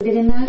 did enough